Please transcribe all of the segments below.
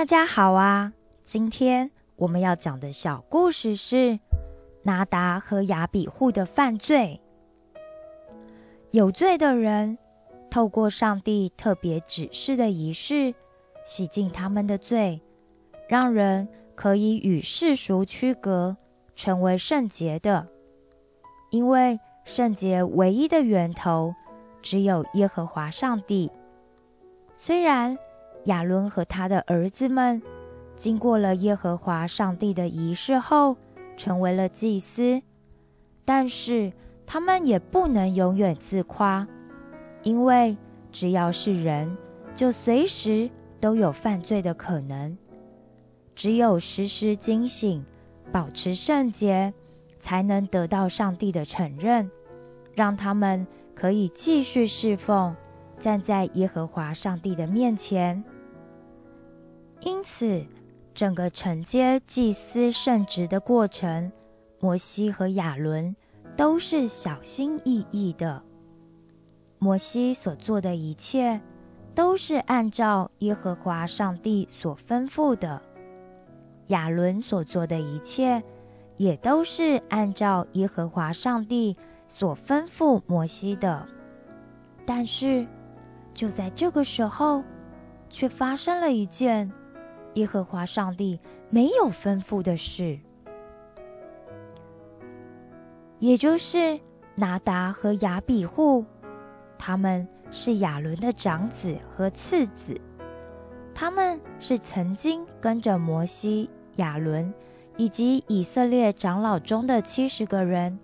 大家好啊！今天我们要讲的小故事是拿达和亚比户的犯罪。有罪的人透过上帝特别指示的仪式，洗净他们的罪，让人可以与世俗区隔，成为圣洁的。因为圣洁唯一的源头只有耶和华上帝。虽然亚伦和他的儿子们经过了耶和华上帝的仪式后，成为了祭司，但是他们也不能永远自夸，因为只要是人，就随时都有犯罪的可能。只有时时警醒，保持圣洁，才能得到上帝的承认，让他们可以继续侍奉，站在耶和华上帝的面前。因此，整个承接祭司圣职的过程，摩西和亚伦都是小心翼翼的。摩西所做的一切，都是按照耶和华上帝所吩咐的；亚伦所做的一切，也都是按照耶和华上帝所吩咐摩西的。但是，就在这个时候，却发生了一件。耶和华上帝没有吩咐的事，也就是拿达和亚比户，他们是亚伦的长子和次子，他们是曾经跟着摩西、亚伦以及以色列长老中的七十个人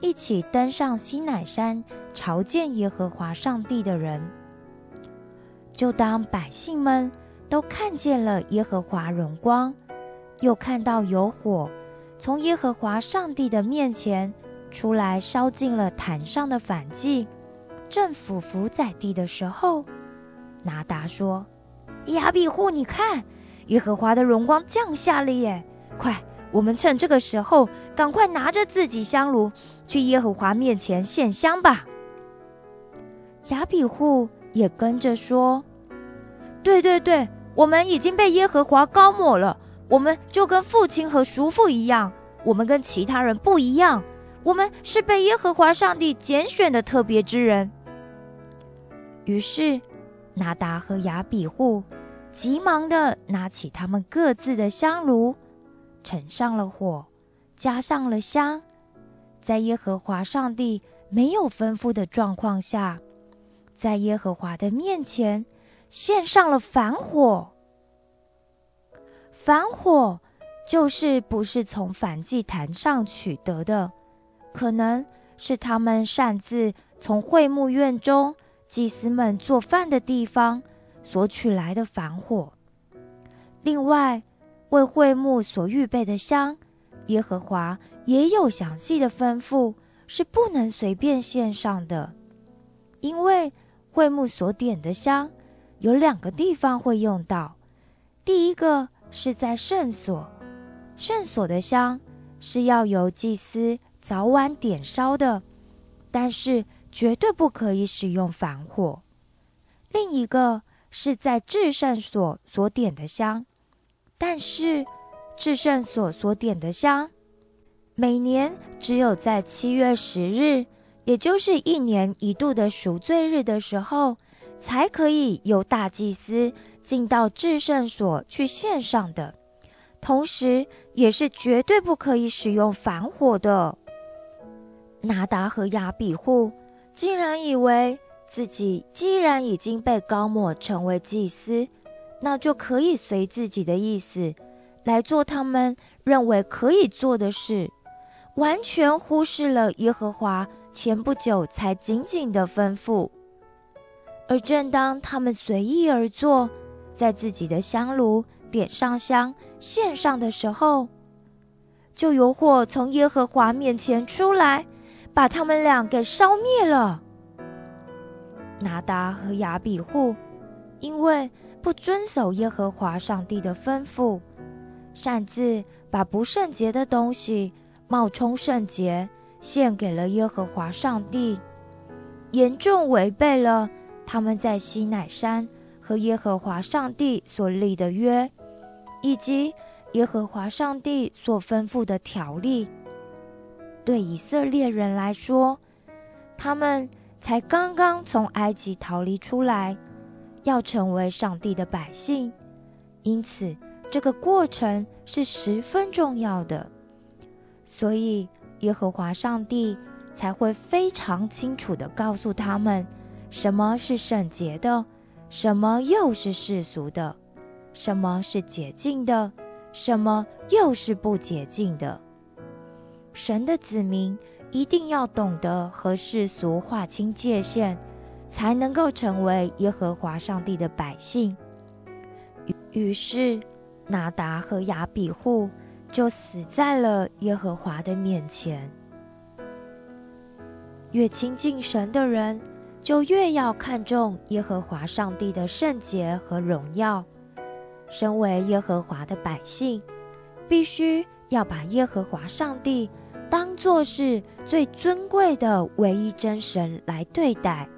一起登上西乃山朝见耶和华上帝的人，就当百姓们。都看见了耶和华荣光，又看到有火从耶和华上帝的面前出来，烧尽了坛上的反祭，正俯伏在地的时候，拿达说：“亚比户，你看，耶和华的荣光降下了耶！快，我们趁这个时候，赶快拿着自己香炉去耶和华面前献香吧。”亚比户也跟着说。对对对，我们已经被耶和华高抹了，我们就跟父亲和叔父一样，我们跟其他人不一样，我们是被耶和华上帝拣选的特别之人。于是，拿达和亚比户急忙的拿起他们各自的香炉，盛上了火，加上了香，在耶和华上帝没有吩咐的状况下，在耶和华的面前。献上了反火，反火就是不是从反祭坛上取得的，可能是他们擅自从会幕院中祭司们做饭的地方所取来的反火。另外，为会幕所预备的香，耶和华也有详细的吩咐，是不能随便献上的，因为会幕所点的香。有两个地方会用到，第一个是在圣所，圣所的香是要由祭司早晚点烧的，但是绝对不可以使用反火。另一个是在至圣所所点的香，但是至圣所所点的香，每年只有在七月十日，也就是一年一度的赎罪日的时候。才可以由大祭司进到至圣所去献上的，同时也是绝对不可以使用反火的。拿达和亚比户竟然以为自己既然已经被高抹成为祭司，那就可以随自己的意思来做他们认为可以做的事，完全忽视了耶和华前不久才紧紧的吩咐。而正当他们随意而坐，在自己的香炉点上香献上的时候，就有火从耶和华面前出来，把他们俩给烧灭了。拿达和亚比户因为不遵守耶和华上帝的吩咐，擅自把不圣洁的东西冒充圣洁献给了耶和华上帝，严重违背了。他们在西乃山和耶和华上帝所立的约，以及耶和华上帝所吩咐的条例。对以色列人来说，他们才刚刚从埃及逃离出来，要成为上帝的百姓，因此这个过程是十分重要的。所以，耶和华上帝才会非常清楚地告诉他们，什么是圣洁的，什么又是世俗的，什么是洁净的，什么又是不洁净的。神的子民一定要懂得和世俗划清界限，才能够成为耶和华上帝的百姓。于是，拿达和亚比户就死在了耶和华的面前。越亲近神的人，就越要看重耶和华上帝的圣洁和荣耀。身为耶和华的百姓，必须要把耶和华上帝。当作是最尊贵的唯一真神来对待，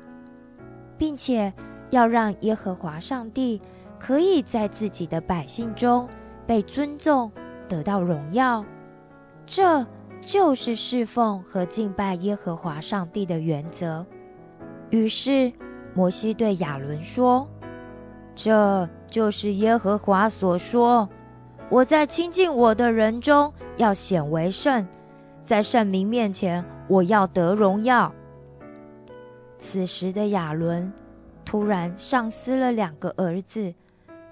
并且要让耶和华上帝可以在自己的百姓中被尊重，得到荣耀。这就是侍奉和敬拜耶和华上帝的原则。于是，摩西对亚伦说：“这就是耶和华所说，我在亲近我的人中要显为圣。”在圣明面前，我要得荣耀。此时的亚伦突然丧失了两个儿子，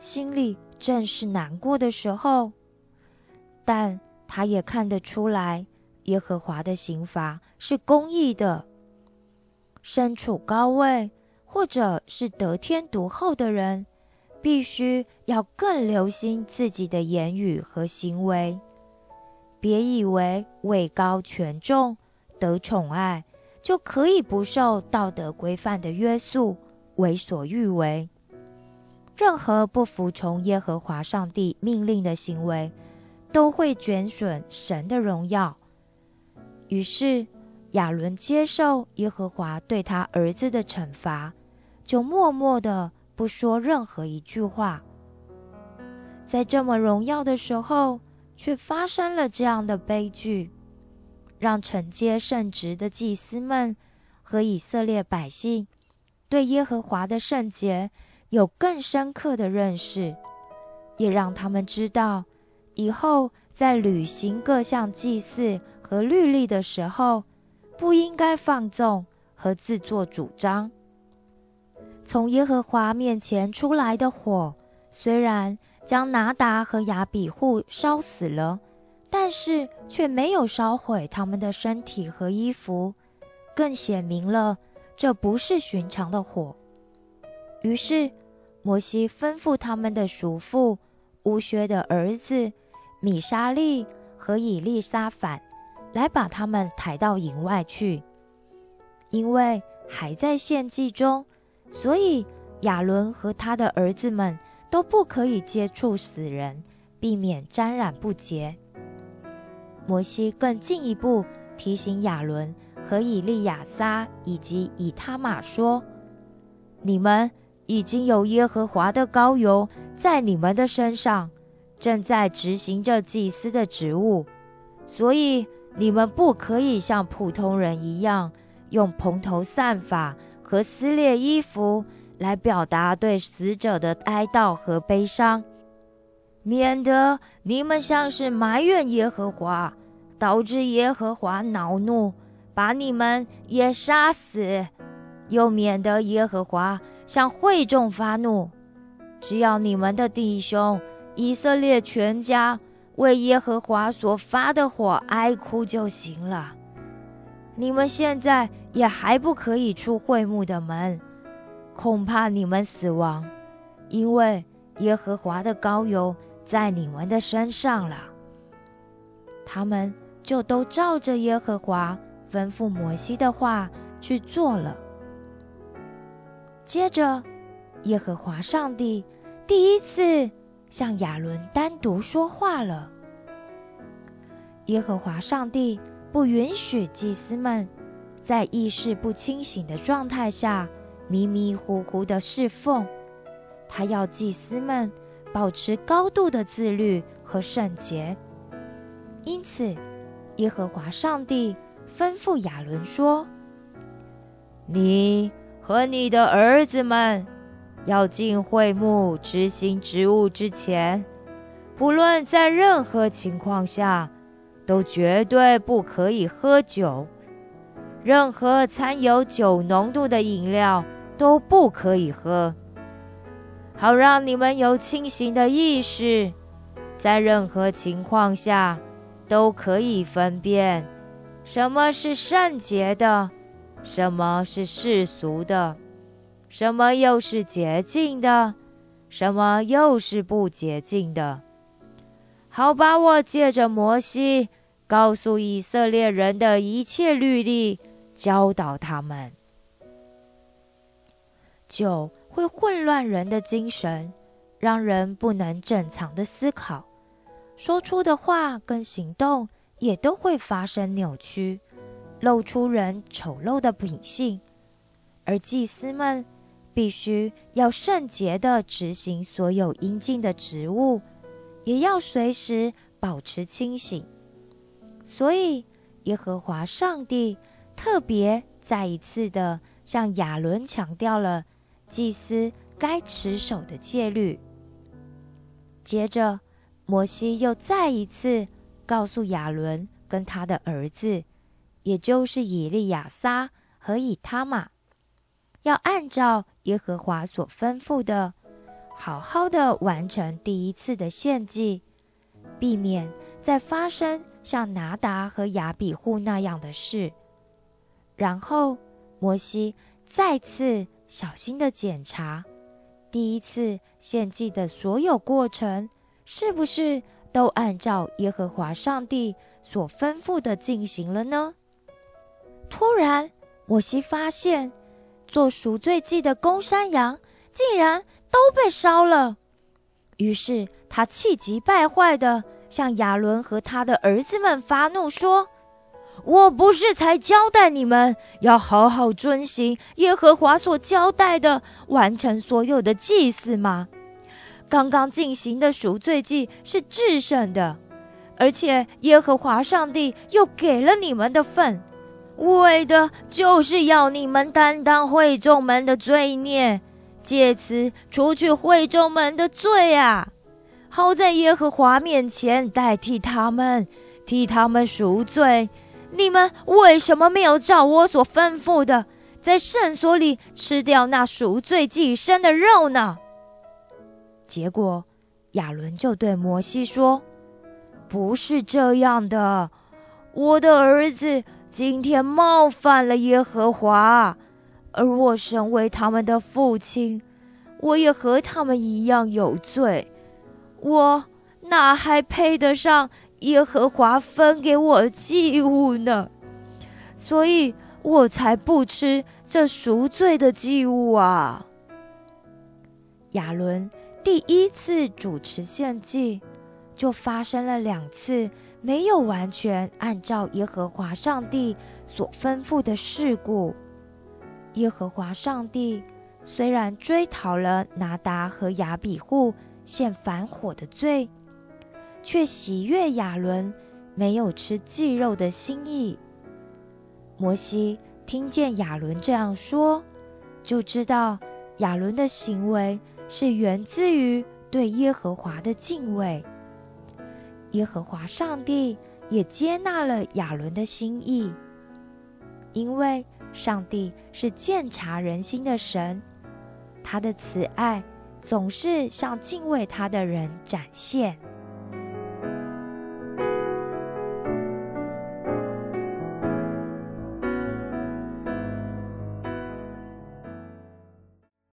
心里正是难过的时候。但他也看得出来，耶和华的刑罚是公义的。身处高位或者是得天独厚的人，必须要更留心自己的言语和行为。别以为位高权重、得宠爱就可以不受道德规范的约束，为所欲为。任何不服从耶和华上帝命令的行为，都会卷损神的荣耀。于是亚伦接受耶和华对他儿子的惩罚，就默默的不说任何一句话。在这么荣耀的时候。却发生了这样的悲剧，让承接圣职的祭司们和以色列百姓对耶和华的圣洁有更深刻的认识，也让他们知道以后在履行各项祭祀和律例的时候，不应该放纵和自作主张。从耶和华面前出来的火，虽然。将拿达和亚比户烧死了，但是却没有烧毁他们的身体和衣服，更显明了这不是寻常的火。于是，摩西吩咐他们的叔父乌薛的儿子米沙利和以利沙反来把他们抬到营外去，因为还在献祭中，所以亚伦和他的儿子们。都不可以接触死人，避免沾染不洁。摩西更进一步提醒亚伦和以利亚撒以及以他玛说：“你们已经有耶和华的膏油在你们的身上，正在执行着祭司的职务，所以你们不可以像普通人一样用蓬头散发和撕裂衣服。”来表达对死者的哀悼和悲伤，免得你们像是埋怨耶和华，导致耶和华恼怒，把你们也杀死；又免得耶和华向会众发怒。只要你们的弟兄以色列全家为耶和华所发的火哀哭就行了。你们现在也还不可以出会幕的门。恐怕你们死亡，因为耶和华的膏油在你们的身上了。他们就都照着耶和华吩咐摩西的话去做了。接着，耶和华上帝第一次向亚伦单独说话了。耶和华上帝不允许祭司们在意识不清醒的状态下。迷迷糊糊的侍奉，他要祭司们保持高度的自律和圣洁。因此，耶和华上帝吩咐亚伦说：“你和你的儿子们要进会幕执行职务之前，不论在任何情况下，都绝对不可以喝酒。任何掺有酒浓度的饮料都不可以喝，好让你们有清醒的意识，在任何情况下。”都可以分辨什么是圣洁的，什么是世俗的，什么又是洁净的，什么又是不洁净的。好，把我借着摩西告诉以色列人的一切律例教导他们。酒会混乱人的精神，让人不能正常的思考。说出的话跟行动也都会发生扭曲，露出人丑陋的品性。而祭司们必须要圣洁的执行所有应尽的职务，也要随时保持清醒。所以，耶和华上帝特别再一次的向亚伦强调了祭司该持守的戒律。接着。摩西又再一次告诉亚伦跟他的儿子，也就是以利亚撒和以他玛，要按照耶和华所吩咐的，好好的完成第一次的献祭，避免再发生像拿达和亚比户那样的事。然后，摩西再次小心的检查第一次献祭的所有过程。是不是都按照耶和华上帝所吩咐的进行了呢？突然，摩西发现做赎罪祭的公山羊竟然都被烧了。于是他气急败坏的向亚伦和他的儿子们发怒说：“我不是才交代你们要好好遵行耶和华所交代的，完成所有的祭祀吗？”刚刚进行的赎罪祭是制胜的，而且耶和华上帝又给了你们的份，为的就是要你们担当会众们的罪孽，借此除去会众们的罪啊！好在耶和华面前代替他们，替他们赎罪。你们为什么没有照我所吩咐的，在圣所里吃掉那赎罪祭牲的肉呢？结果，亚伦就对摩西说：“不是这样的，我的儿子今天冒犯了耶和华，而我身为他们的父亲，我也和他们一样有罪。我哪还配得上耶和华分给我祭物呢？所以我才不吃这赎罪的祭物啊。”亚伦。第一次主持献祭，就发生了两次没有完全按照耶和华上帝所吩咐的事故。耶和华上帝虽然追讨了拿达和亚比户献反火的罪，却喜悦亚伦没有吃祭肉的心意。摩西听见亚伦这样说，就知道亚伦的行为。是源自于对耶和华的敬畏。耶和华上帝也接纳了亚伦的心意，因为上帝是鉴察人心的神，他的慈爱总是向敬畏他的人展现。